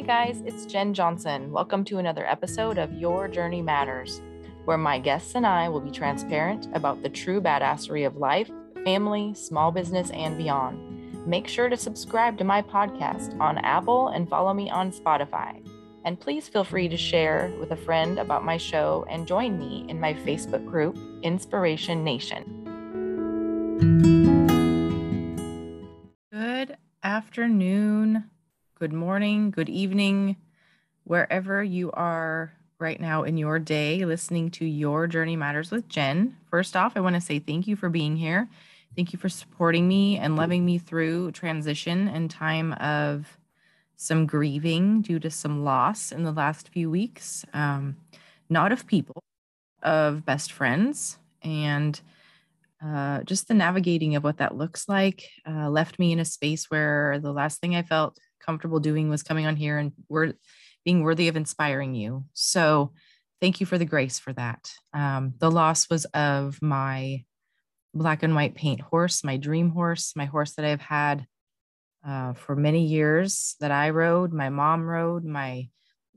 Hey guys, it's Jen Johnson. Welcome to another episode of Your Journey Matters, where my guests and I will be transparent about the true badassery of life, family, small business, and beyond. Make sure to subscribe to my podcast on Apple and follow me on Spotify. And please feel free to share with a friend about my show and join me in my Facebook group, Inspiration Nation. Good afternoon, good morning, good evening, wherever you are right now in your day listening to Your Journey Matters with Jen. First off, I want to say thank you for being here. Thank you for supporting me and loving me through transition and time of some grieving due to some loss in the last few weeks. Um, not of people, of best friends, and uh, just the navigating of what that looks like uh, left me in a space where the last thing I felt comfortable doing was coming on here and we're being worthy of inspiring you. So, thank you for the grace for that. Um, the loss was of my black and white paint horse, my dream horse, my horse that I've had uh, for many years that I rode, my mom rode, my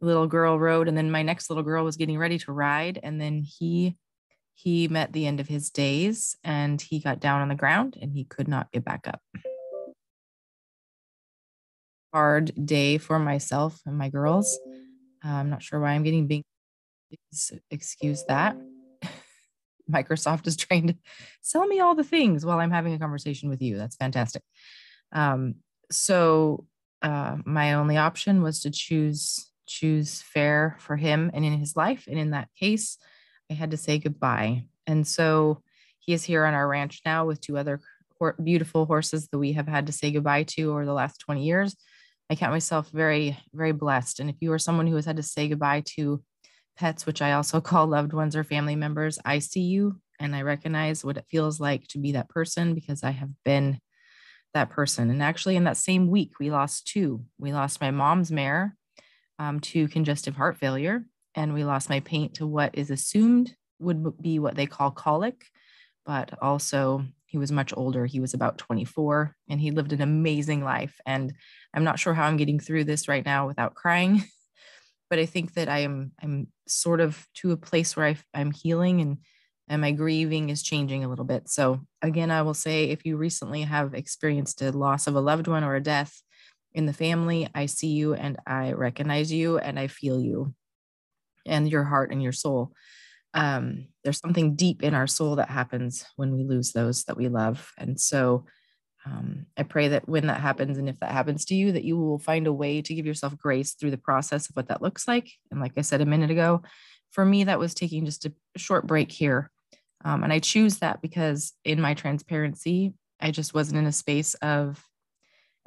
little girl rode, and then my next little girl was getting ready to ride. And then he he met the end of his days and he got down on the ground and he could not get back up. Hard day for myself and my girls. Uh, I'm not sure why I'm getting big. Excuse that. Microsoft is trying to sell me all the things while I'm having a conversation with you. That's fantastic. Um, so uh, my only option was to choose choose fair for him and in his life. And in that case, I had to say goodbye. And so he is here on our ranch now with two other beautiful horses that we have had to say goodbye to over the last 20 years. I count myself very, very blessed. And if you are someone who has had to say goodbye to pets, which I also call loved ones or family members, I see you and I recognize what it feels like to be that person because I have been that person. And actually, in that same week, we lost two. We lost my mom's mare um, to congestive heart failure, and we lost my paint to what is assumed would be what they call colic, but also he was much older. He was about 24 and he lived an amazing life. And I'm not sure how I'm getting through this right now without crying, but I think that I am I'm sort of to a place where I, I'm healing and and my grieving is changing a little bit. So again, I will say if you recently have experienced a loss of a loved one or a death in the family, I see you and I recognize you and I feel you and your heart and your soul. Um, there's something deep in our soul that happens when we lose those that we love. And so um, I pray that when that happens, and if that happens to you, that you will find a way to give yourself grace through the process of what that looks like. And like I said a minute ago, for me, that was taking just a short break here. Um, and I choose that because in my transparency, I just wasn't in a space of,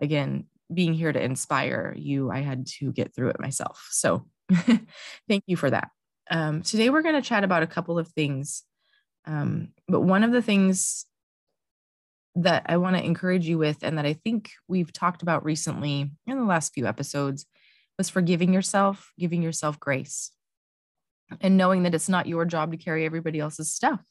again, being here to inspire you. I had to get through it myself. So Thank you for that. Um, today, we're going to chat about a couple of things. Um, but one of the things that I want to encourage you with, and that I think we've talked about recently in the last few episodes, was forgiving yourself, giving yourself grace, and knowing that it's not your job to carry everybody else's stuff.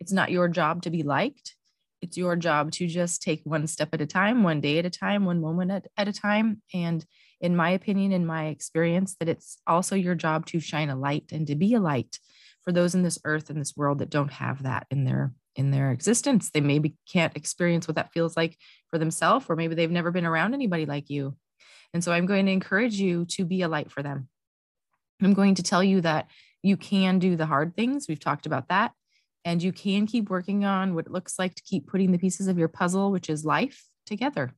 It's not your job to be liked. It's your job to just take one step at a time, one day at a time, one moment at, at a time, and in my opinion, in my experience, that it's also your job to shine a light and to be a light for those in this earth and this world that don't have that in their in their existence. They maybe can't experience what that feels like for themselves, or maybe they've never been around anybody like you. And so I'm going to encourage you to be a light for them. I'm going to tell you that you can do the hard things. We've talked about that. And you can keep working on what it looks like to keep putting the pieces of your puzzle, which is life, together.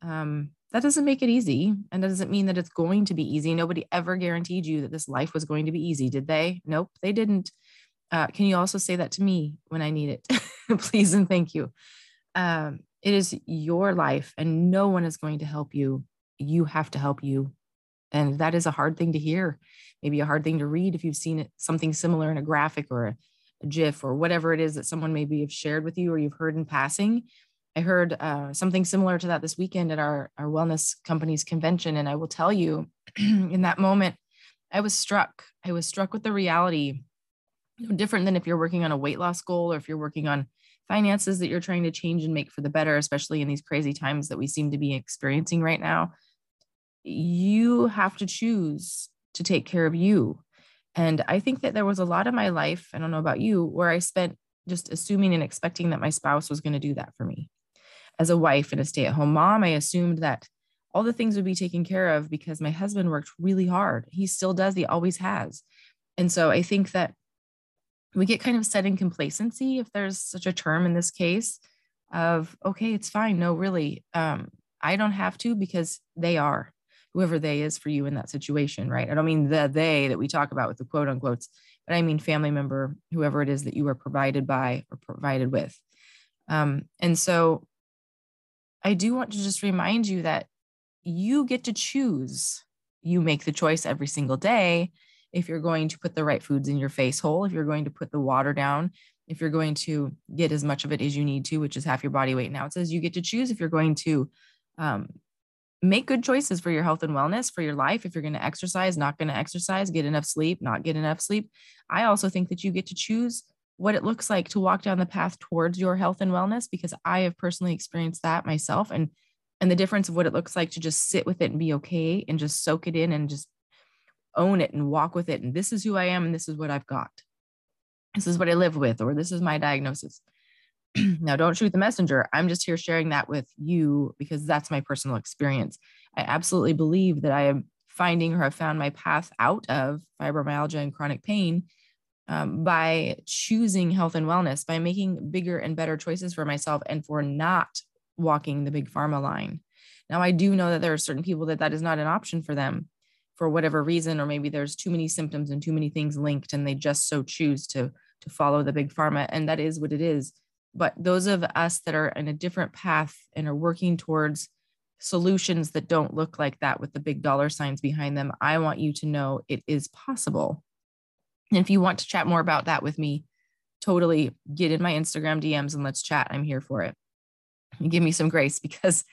Um, that doesn't make it easy and that doesn't mean that it's going to be easy. Nobody ever guaranteed you that this life was going to be easy did they? Nope they didn't. Uh, can you also say that to me when i need it? Please and thank you. Um, it is your life and no one is going to help you. You have to help you and that is a hard thing to hear maybe a hard thing to read if you've seen it something similar in a graphic or a, a gif or whatever it is that someone maybe have shared with you or you've heard in passing I heard uh, something similar to that this weekend at our, our wellness company's convention. And I will tell you, in that moment, I was struck. I was struck with the reality, different than if you're working on a weight loss goal or if you're working on finances that you're trying to change and make for the better, especially in these crazy times that we seem to be experiencing right now. you have to choose to take care of you. And I think that there was a lot of my life, I don't know about you, where I spent just assuming and expecting that my spouse was going to do that for me. As a wife and a stay at home mom, I assumed that all the things would be taken care of because my husband worked really hard. He still does, he always has. And so I think that we get kind of set in complacency, if there's such a term in this case, of, okay, it's fine. No, really, um, I don't have to because they are whoever they is for you in that situation, right? I don't mean the they that we talk about with the quote unquotes, but I mean family member, whoever it is that you are provided by or provided with. Um, and so I do want to just remind you that you get to choose. You make the choice every single day if you're going to put the right foods in your face hole, if you're going to put the water down, if you're going to get as much of it as you need to, which is half your body weight now. It says you get to choose if you're going to um, make good choices for your health and wellness, for your life. If you're going to exercise, not going to exercise, get enough sleep, not get enough sleep. I also think that you get to choose what it looks like to walk down the path towards your health and wellness because I have personally experienced that myself and and the difference of what it looks like to just sit with it and be okay and just soak it in and just own it and walk with it and this is who I am and this is what I've got. This is what I live with or this is my diagnosis. now, don't shoot the messenger. I'm just here sharing that with you because that's my personal experience. I absolutely believe that I am finding or have found my path out of fibromyalgia and chronic pain um, by choosing health and wellness, by making bigger and better choices for myself and for not walking the big pharma line. Now, I do know that there are certain people that that is not an option for them for whatever reason, or maybe there's too many symptoms and too many things linked, and they just so choose to to follow the big pharma, and that is what it is. But those of us that are in a different path and are working towards solutions that don't look like that with the big dollar signs behind them, I want you to know it is possible. And if you want to chat more about that with me, totally get in my Instagram DMs and let's chat. I'm here for it. Give me some grace because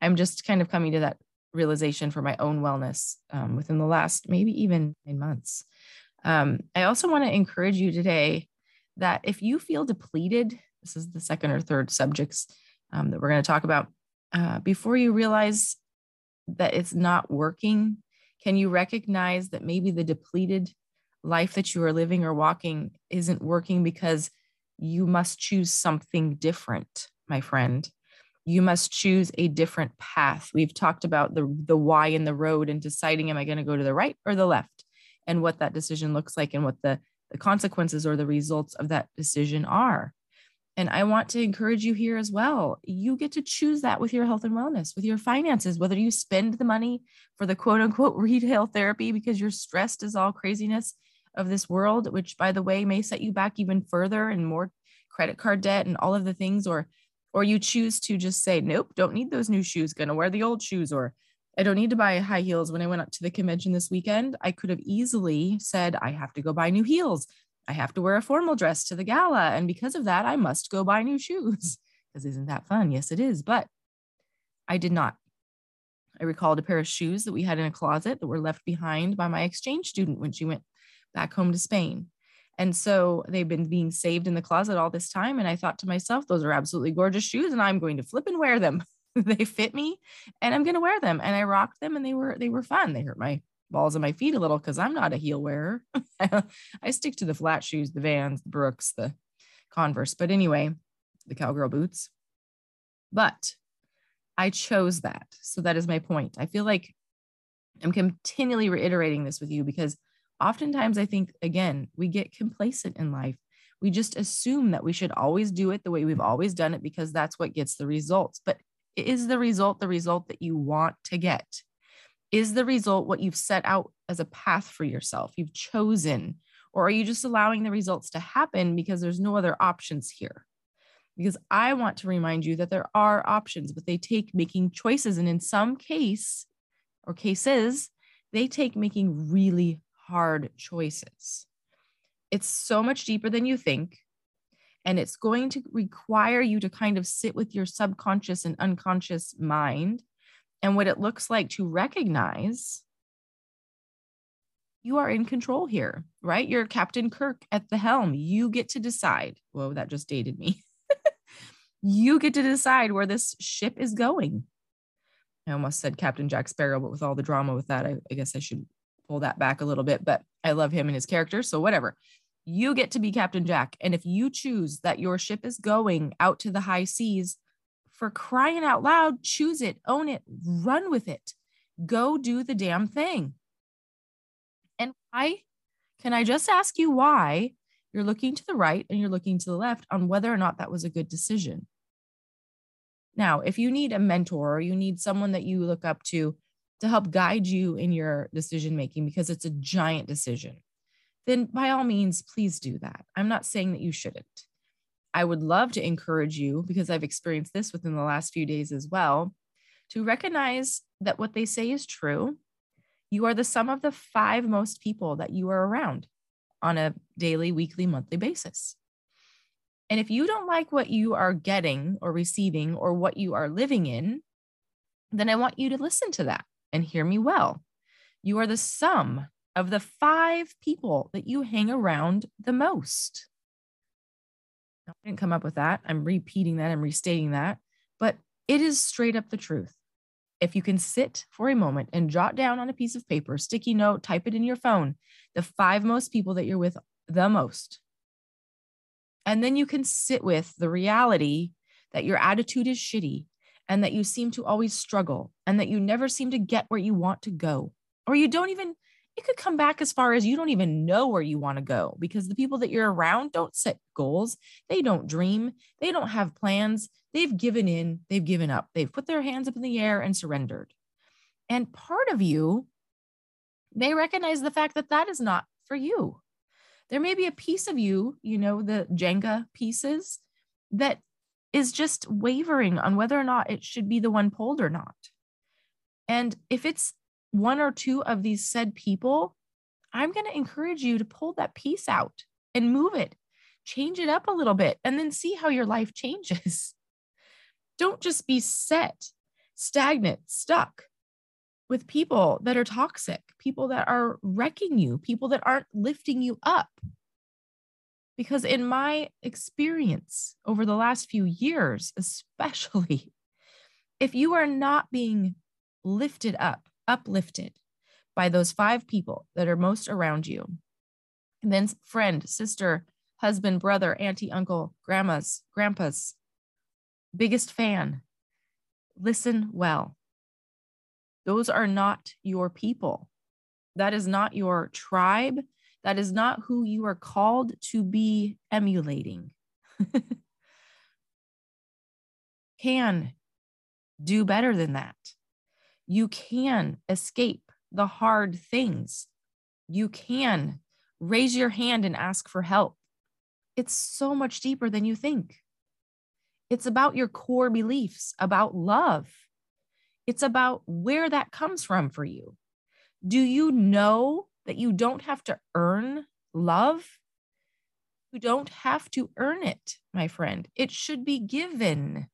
I'm just kind of coming to that realization for my own wellness um, within the last maybe even nine months. Um, I also want to encourage you today that if you feel depleted this is the second or third subjects um, that we're going to talk about. Uh, before you realize that it's not working, can you recognize that maybe the depleted life that you are living or walking isn't working because you must choose something different, my friend? You must choose a different path. We've talked about the, the why in the road and deciding, am I going to go to the right or the left? And what that decision looks like and what the, the consequences or the results of that decision are. And I want to encourage you here as well. You get to choose that with your health and wellness, with your finances, whether you spend the money for the quote unquote retail therapy because you're stressed as all craziness of this world, which by the way may set you back even further and more credit card debt and all of the things, or or you choose to just say, nope, don't need those new shoes, gonna wear the old shoes, or I don't need to buy high heels. When I went up to the convention this weekend, I could have easily said, I have to go buy new heels. I have to wear a formal dress to the gala. And because of that, I must go buy new shoes. Because isn't that fun? Yes, it is. But I did not. I recalled a pair of shoes that we had in a closet that were left behind by my exchange student when she went back home to Spain. And so they've been being saved in the closet all this time. And I thought to myself, those are absolutely gorgeous shoes, and I'm going to flip and wear them. they fit me and I'm going to wear them. And I rocked them and they were, they were fun. They hurt my balls of my feet a little because I'm not a heel wearer. I stick to the flat shoes, the Vans, the Brooks, the Converse. But anyway, the cowgirl boots. But I chose that. So that is my point. I feel like I'm continually reiterating this with you because oftentimes I think, again, we get complacent in life. We just assume that we should always do it the way we've always done it because that's what gets the results. But is the result the result that you want to get? Is the result what you've set out as a path for yourself? You've chosen, or are you just allowing the results to happen because there's no other options here? Because I want to remind you that there are options, but they take making choices. And in some case or cases, they take making really hard choices. It's so much deeper than you think. And it's going to require you to kind of sit with your subconscious and unconscious mind and what it looks like to recognize you are in control here, right? You're Captain Kirk at the helm. You get to decide. Whoa, that just dated me. you get to decide where this ship is going. I almost said Captain Jack Sparrow, but with all the drama with that, I, I guess I should pull that back a little bit. But I love him and his character. So, whatever. You get to be Captain Jack. And if you choose that your ship is going out to the high seas, for crying out loud, choose it, own it, run with it, go do the damn thing. And why? Can I just ask you why you're looking to the right and you're looking to the left on whether or not that was a good decision? Now, if you need a mentor or you need someone that you look up to to help guide you in your decision making because it's a giant decision, then by all means, please do that. I'm not saying that you shouldn't. I would love to encourage you, because I've experienced this within the last few days as well, to recognize that what they say is true. You are the sum of the five most people that you are around on a daily, weekly, monthly basis. And if you don't like what you are getting or receiving or what you are living in, then I want you to listen to that and hear me well. You are the sum of the five people that you hang around the most. I didn't come up with that. I'm repeating that. I'm restating that. But it is straight up the truth. If you can sit for a moment and jot down on a piece of paper, sticky note, type it in your phone, the five most people that you're with the most. And then you can sit with the reality that your attitude is shitty and that you seem to always struggle and that you never seem to get where you want to go, or you don't even it could come back as far as you don't even know where you want to go because the people that you're around don't set goals. They don't dream. They don't have plans. They've given in. They've given up. They've put their hands up in the air and surrendered. And part of you may recognize the fact that that is not for you. There may be a piece of you, you know, the Jenga pieces that is just wavering on whether or not it should be the one pulled or not. And if it's one or two of these said people, I'm going to encourage you to pull that piece out and move it, change it up a little bit, and then see how your life changes. Don't just be set, stagnant, stuck with people that are toxic, people that are wrecking you, people that aren't lifting you up. Because in my experience over the last few years, especially, if you are not being lifted up, uplifted by those five people that are most around you. And then friend, sister, husband, brother, auntie, uncle, grandmas, grandpas, biggest fan. Listen well. Those are not your people. That is not your tribe. That is not who you are called to be emulating. Can do better than that you can escape the hard things. You can raise your hand and ask for help. It's so much deeper than you think. It's about your core beliefs about love. It's about where that comes from for you. Do you know that you don't have to earn love? You don't have to earn it, my friend. It should be given.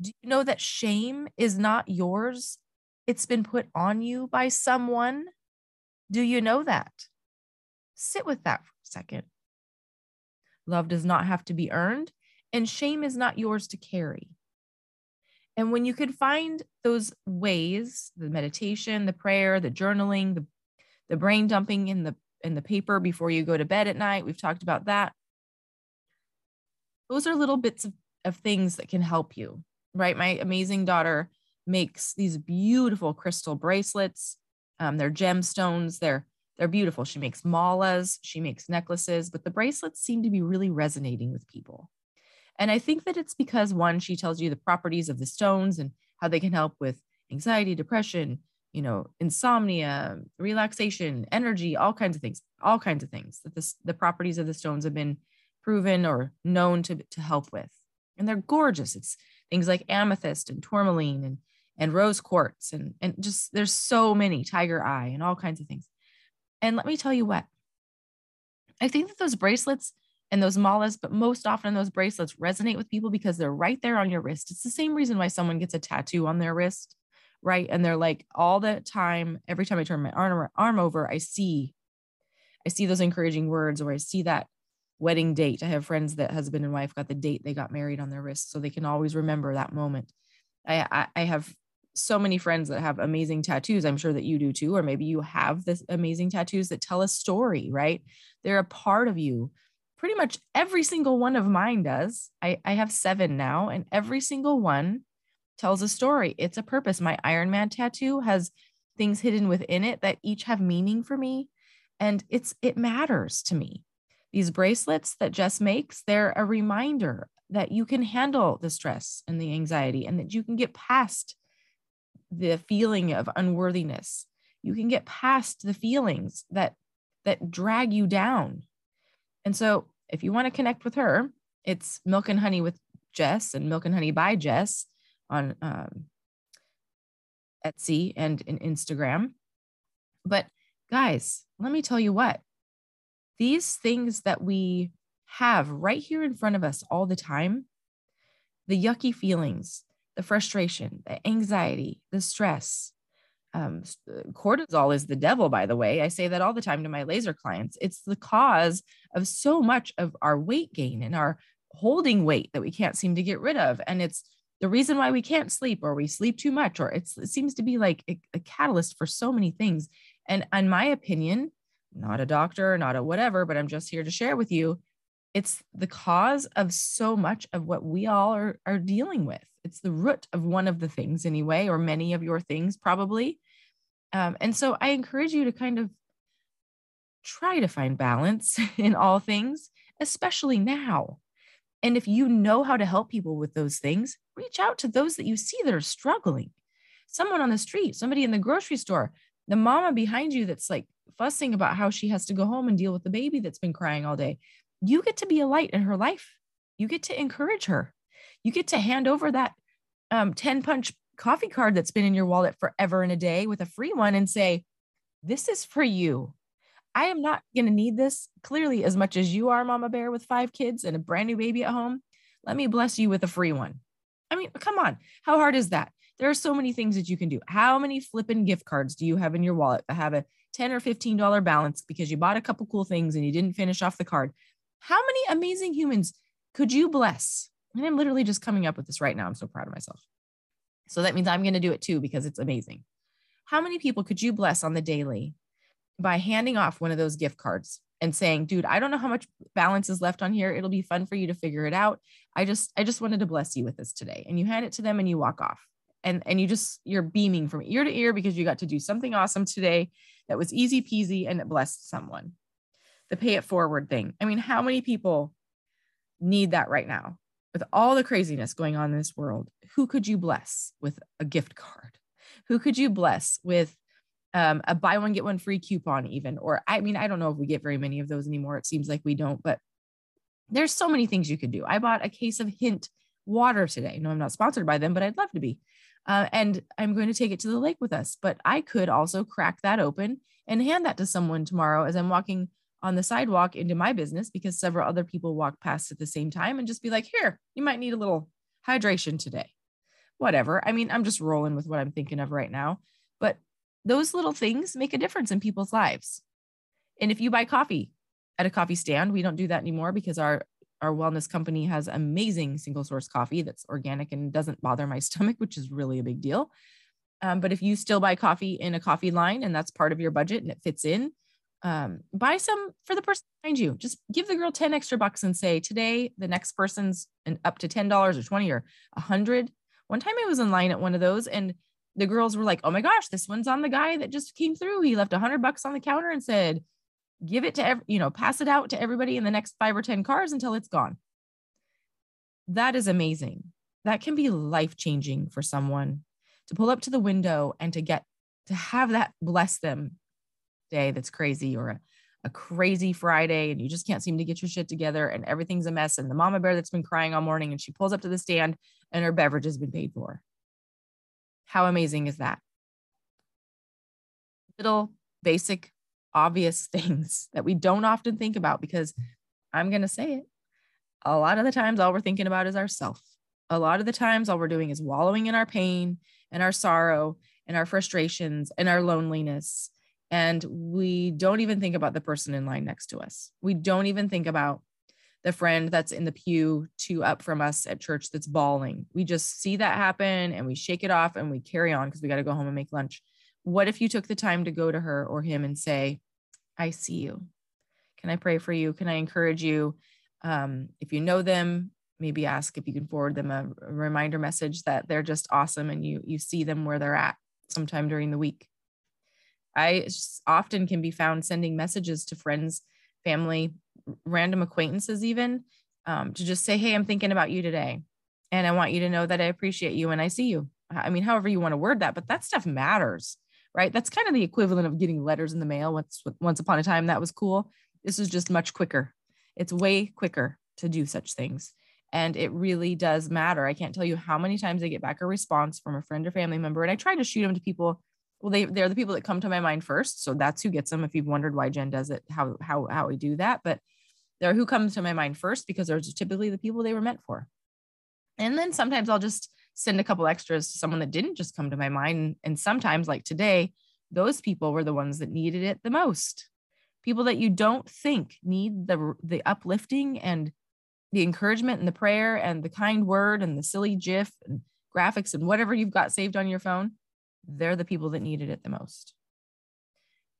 Do you know that shame is not yours? It's been put on you by someone. Do you know that? Sit with that for a second. Love does not have to be earned, and shame is not yours to carry. And when you can find those ways, the meditation, the prayer, the journaling, the, the brain dumping in the in the paper before you go to bed at night, we've talked about that. Those are little bits of, of things that can help you right? My amazing daughter makes these beautiful crystal bracelets. Um, they're gemstones. They're they're beautiful. She makes malas. She makes necklaces, but the bracelets seem to be really resonating with people. And I think that it's because one, she tells you the properties of the stones and how they can help with anxiety, depression, you know, insomnia, relaxation, energy, all kinds of things, all kinds of things that this, the properties of the stones have been proven or known to, to help with. And they're gorgeous. It's things like amethyst and tourmaline and and rose quartz and and just there's so many tiger eye and all kinds of things. And let me tell you what, I think that those bracelets and those malas, but most often those bracelets resonate with people because they're right there on your wrist. It's the same reason why someone gets a tattoo on their wrist, right? And they're like all the time, every time I turn my arm, arm over, I see, I see those encouraging words, or I see that wedding date. I have friends that husband and wife got the date they got married on their wrist, so they can always remember that moment. I, I, I have so many friends that have amazing tattoos. I'm sure that you do too, or maybe you have this amazing tattoos that tell a story, right? They're a part of you. Pretty much every single one of mine does. I, I have seven now, and every single one tells a story. It's a purpose. My Iron Man tattoo has things hidden within it that each have meaning for me. And it's it matters to me. These bracelets that Jess makes, they're a reminder that you can handle the stress and the anxiety and that you can get past the feeling of unworthiness. You can get past the feelings that that drag you down. And so if you want to connect with her, it's Milk and Honey with Jess and Milk and Honey by Jess on um, Etsy and in Instagram. But guys, let me tell you what, these things that we have right here in front of us all the time the yucky feelings, the frustration, the anxiety, the stress. Um, cortisol is the devil, by the way. I say that all the time to my laser clients. It's the cause of so much of our weight gain and our holding weight that we can't seem to get rid of. And it's the reason why we can't sleep or we sleep too much, or it seems to be like a, a catalyst for so many things. And in my opinion, not a doctor, not a whatever, but I'm just here to share with you. It's the cause of so much of what we all are, are dealing with. It's the root of one of the things, anyway, or many of your things, probably. Um, and so I encourage you to kind of try to find balance in all things, especially now. And if you know how to help people with those things, reach out to those that you see that are struggling. Someone on the street, somebody in the grocery store, the mama behind you that's like fussing about how she has to go home and deal with the baby that's been crying all day. You get to be a light in her life. You get to encourage her. You get to hand over that um, 10 punch coffee card that's been in your wallet forever and a day with a free one and say, This is for you. I am not going to need this clearly as much as you are, Mama Bear, with five kids and a brand new baby at home. Let me bless you with a free one. I mean, come on. How hard is that? There are so many things that you can do. How many flipping gift cards do you have in your wallet that have a 10 or $15 balance because you bought a couple cool things and you didn't finish off the card? How many amazing humans could you bless? And I'm literally just coming up with this right now. I'm so proud of myself. So that means I'm going to do it too because it's amazing. How many people could you bless on the daily by handing off one of those gift cards and saying, dude, I don't know how much balance is left on here. It'll be fun for you to figure it out. I just, I just wanted to bless you with this today. And you hand it to them and you walk off. And, and you just, you're beaming from ear to ear because you got to do something awesome today that was easy peasy and it blessed someone. The pay it forward thing. I mean, how many people need that right now? With all the craziness going on in this world, who could you bless with a gift card? Who could you bless with um, a buy one get one free coupon even or i mean i don't know if we get very many of those anymore it seems like we don't but there's so many things you could do. I bought a case of hint water today. No i'm not sponsored by them but i'd love to be. Uh, and i'm going to take it to the lake with us but i could also crack that open and hand that to someone tomorrow as i'm walking on the sidewalk into my business because several other people walk past at the same time and just be like here you might need a little hydration today. Whatever. I mean i'm just rolling with what i'm thinking of right now but those little things make a difference in people's lives. And if you buy coffee at a coffee stand, we don't do that anymore because our our wellness company has amazing single source coffee that's organic and doesn't bother my stomach, which is really a big deal. Um, but if you still buy coffee in a coffee line and that's part of your budget and it fits in, um, buy some for the person behind you. Just give the girl 10 extra bucks and say, today, the next person's an up to $10 or 20 or 100. One time I was in line at one of those and the girls were like, "Oh my gosh, this one's on the guy that just came through. He left a hundred bucks on the counter and said, give it to you know, pass it out to everybody in the next five or ten cars until it's gone." That is amazing. That can be life changing for someone to pull up to the window and to get to have that bless them day that's crazy or a, a crazy Friday and you just can't seem to get your shit together and everything's a mess and the mama bear that's been crying all morning and she pulls up to the stand and her beverage has been paid for how amazing is that? Little basic, obvious things that we don't often think about because I'm going to say it. A lot of the times, all we're thinking about is ourself. A lot of the times, all we're doing is wallowing in our pain and our sorrow and our frustrations and our loneliness. And we don't even think about the person in line next to us. We don't even think about the friend that's in the pew two up from us at church that's bawling. We just see that happen and we shake it off and we carry on because we got to go home and make lunch. What if you took the time to go to her or him and say, I see you. Can I pray for you? Can I encourage you? Um, if you know them, maybe ask if you can forward them a, a reminder message that they're just awesome and you you see them where they're at sometime during the week. I often can be found sending messages to friends, family, random acquaintances, even um, to just say, Hey, I'm thinking about you today. And I want you to know that I appreciate you and I see you. I mean, however you want to word that, but that stuff matters, right? That's kind of the equivalent of getting letters in the mail. Once, once upon a time, that was cool. This is just much quicker. It's way quicker to do such things. And it really does matter. I can't tell you how many times I get back a response from a friend or family member. And I try to shoot them to people well they they're the people that come to my mind first so that's who gets them if you've wondered why jen does it how how how we do that but they're who comes to my mind first because they're typically the people they were meant for. And then sometimes i'll just send a couple extras to someone that didn't just come to my mind and sometimes like today those people were the ones that needed it the most. People that you don't think need the the uplifting and the encouragement and the prayer and the kind word and the silly gif and graphics and whatever you've got saved on your phone they're the people that needed it the most.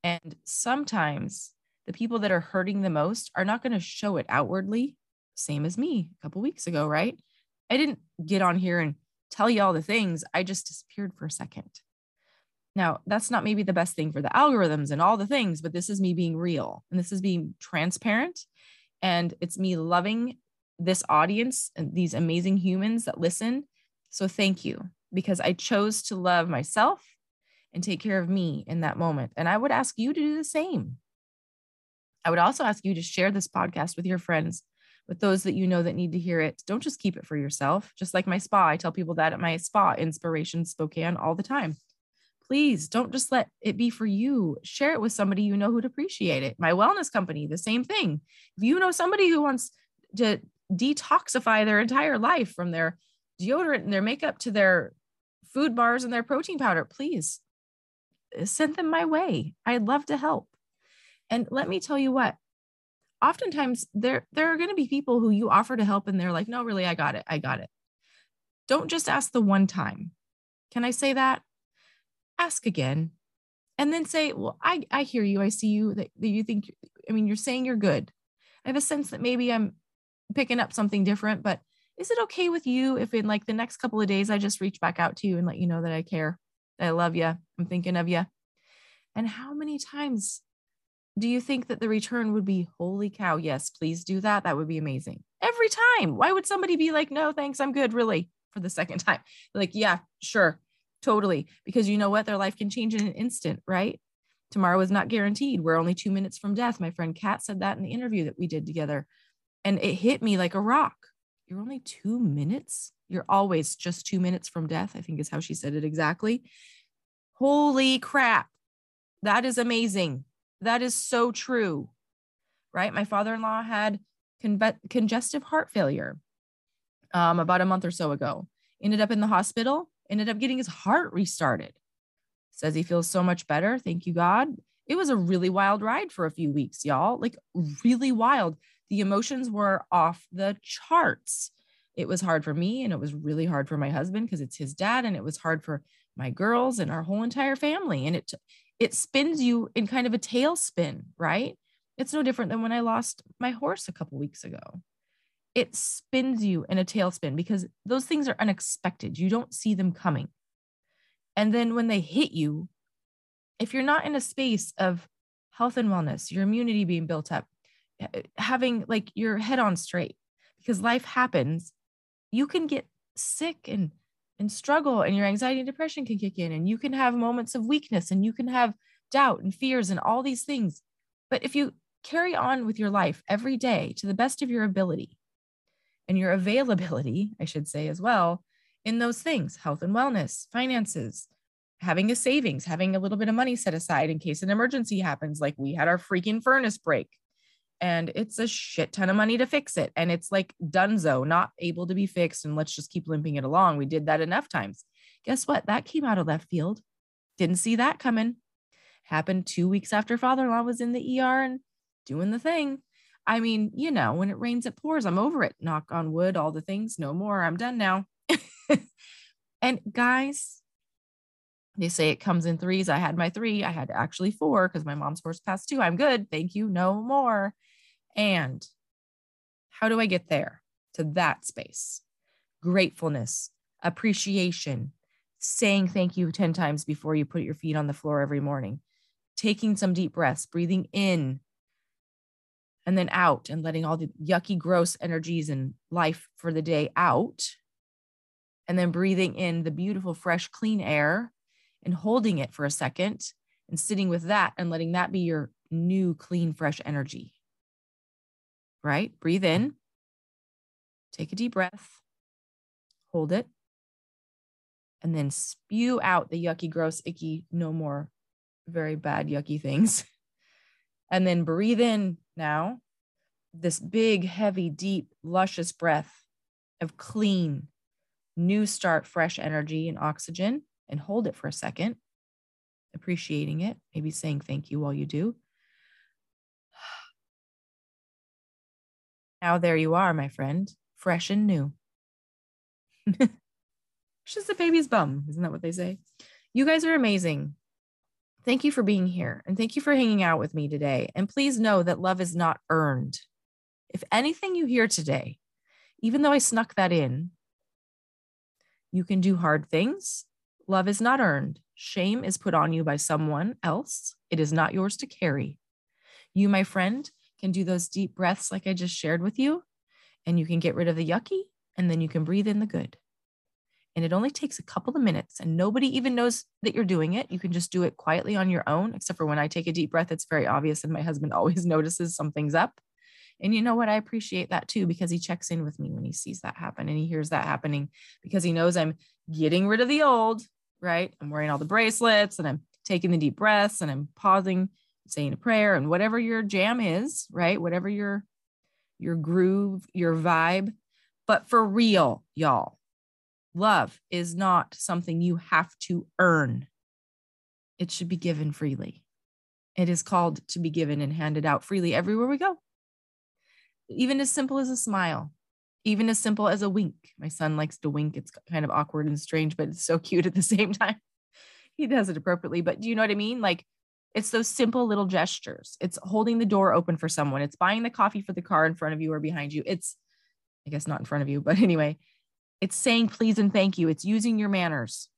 And sometimes the people that are hurting the most are not going to show it outwardly, same as me a couple weeks ago, right? I didn't get on here and tell you all the things. I just disappeared for a second. Now, that's not maybe the best thing for the algorithms and all the things, but this is me being real and this is being transparent. And it's me loving this audience and these amazing humans that listen. So thank you because I chose to love myself and take care of me in that moment. And I would ask you to do the same. I would also ask you to share this podcast with your friends, with those that you know that need to hear it. Don't just keep it for yourself. Just like my spa, I tell people that at my spa, Insparations Spokane, all the time. Please don't just let it be for you. Share it with somebody you know who'd appreciate it. My wellness company, the same thing. If you know somebody who wants to detoxify their entire life from their deodorant and their makeup to their food bars and their protein powder, please uh, send them my way. I'd love to help. And let me tell you what, oftentimes there, there are going to be people who you offer to help and they're like, no, really, I got it. I got it. Don't just ask the one time. Can I say that? Ask again. And then say, well, I, I hear you. I see you that, that you think, I mean, you're saying you're good. I have a sense that maybe I'm picking up something different, but is it okay with you if in like the next couple of days I just reach back out to you and let you know that I care, that I love you, I'm thinking of you? And how many times do you think that the return would be, holy cow, yes, please do that? That would be amazing. Every time. Why would somebody be like, no, thanks, I'm good, really, for the second time? Like, yeah, sure, totally. Because you know what? Their life can change in an instant, right? Tomorrow is not guaranteed. We're only two minutes from death. My friend Kat said that in the interview that we did together. And it hit me like a rock you're only two minutes. You're always just two minutes from death, I think is how she said it exactly. Holy crap. That is amazing. That is so true. Right. My father in law had con- congestive heart failure um, about a month or so ago. Ended up in the hospital, ended up getting his heart restarted. Says he feels so much better. Thank you, God. It was a really wild ride for a few weeks, y'all. Like, really wild the emotions were off the charts. It was hard for me and it was really hard for my husband because it's his dad and it was hard for my girls and our whole entire family and it it spins you in kind of a tailspin, right? It's no different than when I lost my horse a couple weeks ago. It spins you in a tailspin because those things are unexpected. You don't see them coming. And then when they hit you, if you're not in a space of health and wellness, your immunity being built up, Uh, having like your head on straight because life happens. You can get sick and and struggle and your anxiety and depression can kick in and you can have moments of weakness and you can have doubt and fears and all these things. But if you carry on with your life every day to the best of your ability and your availability i should say as well in those things health and wellness finances having a savings having a little bit of money set aside in case an emergency happens like we had our freaking furnace break and it's a shit ton of money to fix it. And it's like dunzo, not able to be fixed. And let's just keep limping it along. We did that enough times. Guess what? That came out of left field. Didn't see that coming. Happened two weeks after father in law was in the ER and doing the thing. I mean, you know, when it rains, it pours. I'm over it. Knock on wood, all the things, no more. I'm done now. and guys, they say it comes in threes. I had my three. I had actually four because my mom's horse passed two. I'm good. Thank you. No more. And how do I get there to that space? Gratefulness, appreciation, saying thank you 10 times before you put your feet on the floor every morning, taking some deep breaths, breathing in and then out and letting all the yucky, gross energies and life for the day out. And then breathing in the beautiful, fresh, clean air and holding it for a second and sitting with that and letting that be your new, clean, fresh energy. Right? Breathe in, take a deep breath, hold it, and then spew out the yucky, gross, icky, no more very bad, yucky things. And then breathe in now this big, heavy, deep, luscious breath of clean, new start, fresh energy and oxygen, and hold it for a second, appreciating it, maybe saying thank you while you do. Now, there you are, my friend, fresh and new. it's Just a baby's bum. Isn't that what they say? You guys are amazing. Thank you for being here and thank you for hanging out with me today. And please know that love is not earned. If anything you hear today, even though I snuck that in, you can do hard things. Love is not earned. Shame is put on you by someone else. It is not yours to carry. You, my friend, can do those deep breaths like I just shared with you, and you can get rid of the yucky, and then you can breathe in the good and it only takes a couple of minutes and nobody even knows that you're doing it. You can just do it quietly on your own, except for when I take a deep breath, it's very obvious. And my husband always notices something's up. And you know what? I appreciate that too, because he checks in with me when he sees that happen and he hears that happening because he knows I'm getting rid of the old, right? I'm wearing all the bracelets and I'm taking the deep breaths and I'm pausing, saying a prayer and whatever your jam is, right? Whatever your your groove, your vibe. But for real, y'all, Love is not something you have to earn, it should be given freely. It is called to be given and handed out freely everywhere we go. Even as simple as a smile, even as simple as a wink. My son likes to wink. It's kind of awkward and strange, but it's so cute at the same time. He does it appropriately. But do you know what I mean? Like it's those simple little gestures. It's holding the door open for someone. It's buying the coffee for the car in front of you or behind you. It's, I guess, not in front of you, but anyway, it's saying please and thank you. It's using your manners.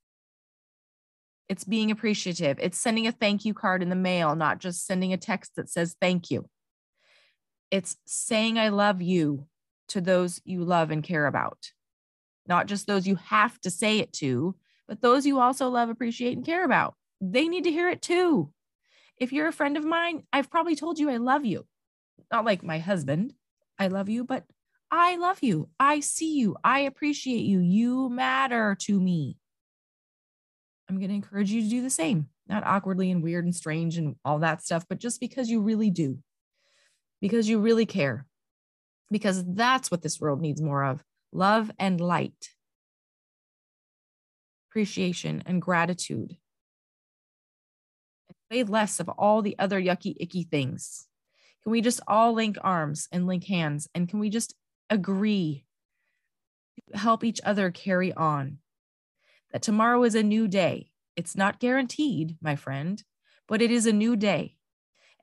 It's being appreciative. It's sending a thank you card in the mail, not just sending a text that says thank you. It's saying I love you to those you love and care about, not just those you have to say it to, but those you also love, appreciate, and care about. They need to hear it too. If you're a friend of mine, I've probably told you I love you. Not like my husband, I love you, but I love you. I see you. I appreciate you. You matter to me. I'm going to encourage you to do the same, not awkwardly and weird and strange and all that stuff, but just because you really do, because you really care, because that's what this world needs more of love and light, appreciation and gratitude. Say less of all the other yucky, icky things. Can we just all link arms and link hands? And can we just agree to help each other carry on. That tomorrow is a new day. It's not guaranteed, my friend, but it is a new day.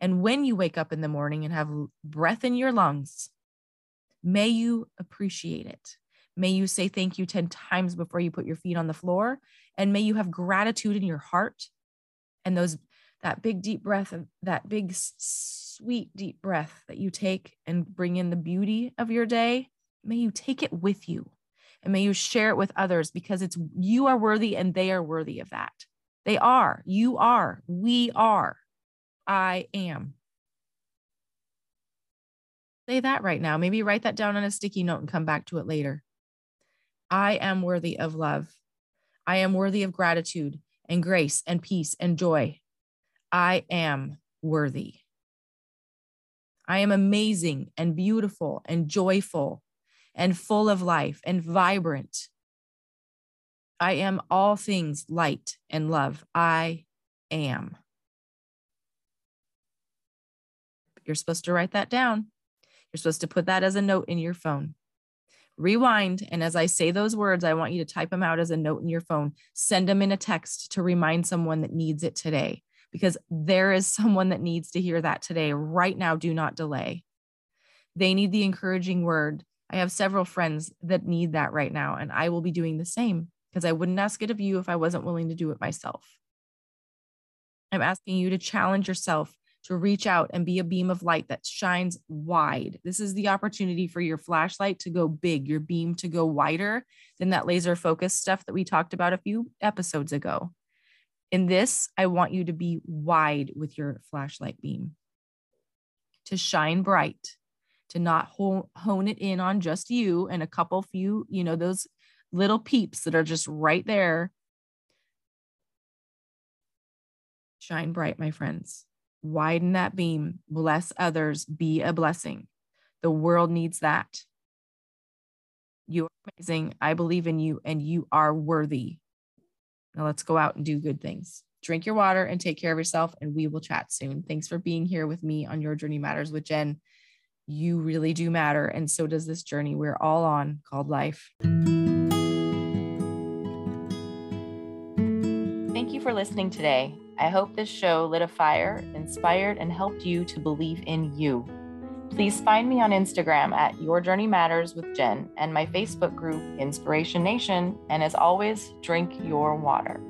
And when you wake up in the morning and have breath in your lungs, may you appreciate it. May you say thank you 10 times before you put your feet on the floor. And may you have gratitude in your heart and those that big deep breath of that big sweet deep breath that you take and bring in the beauty of your day may you take it with you. And may you share it with others because it's you are worthy and they are worthy of that. They are. You are. We are. I am. Say that right now. Maybe write that down on a sticky note and come back to it later. I am worthy of love. I am worthy of gratitude and grace and peace and joy I am worthy. I am amazing and beautiful and joyful and full of life and vibrant. I am all things light and love. I am. You're supposed to write that down. You're supposed to put that as a note in your phone. Rewind. And as I say those words, I want you to type them out as a note in your phone. Send them in a text to remind someone that needs it today, because there is someone that needs to hear that today. Right now, do not delay. They need the encouraging word. I have several friends that need that right now, and I will be doing the same because I wouldn't ask it of you if I wasn't willing to do it myself. I'm asking you to challenge yourself to reach out and be a beam of light that shines wide. This is the opportunity for your flashlight to go big, your beam to go wider than that laser focus stuff that we talked about a few episodes ago. In this, I want you to be wide with your flashlight beam, to shine bright, to not hone it in on just you and a couple few, you know, those little peeps that are just right there. Shine bright, my friends widen that beam, bless others, be a blessing. The world needs that. You are amazing. I believe in you and you are worthy. Now let's go out and do good things. Drink your water and take care of yourself, and we will chat soon. Thanks for being here with me on Your Journey Matters with Jen. You really do matter, and so does this journey we're all on called life. Thank you for listening today. I hope this show lit a fire, inspired, and helped you to believe in you. Please find me on Instagram at Your Journey Matters with Jen and my Facebook group, Inspiration Nation. And as always, drink your water.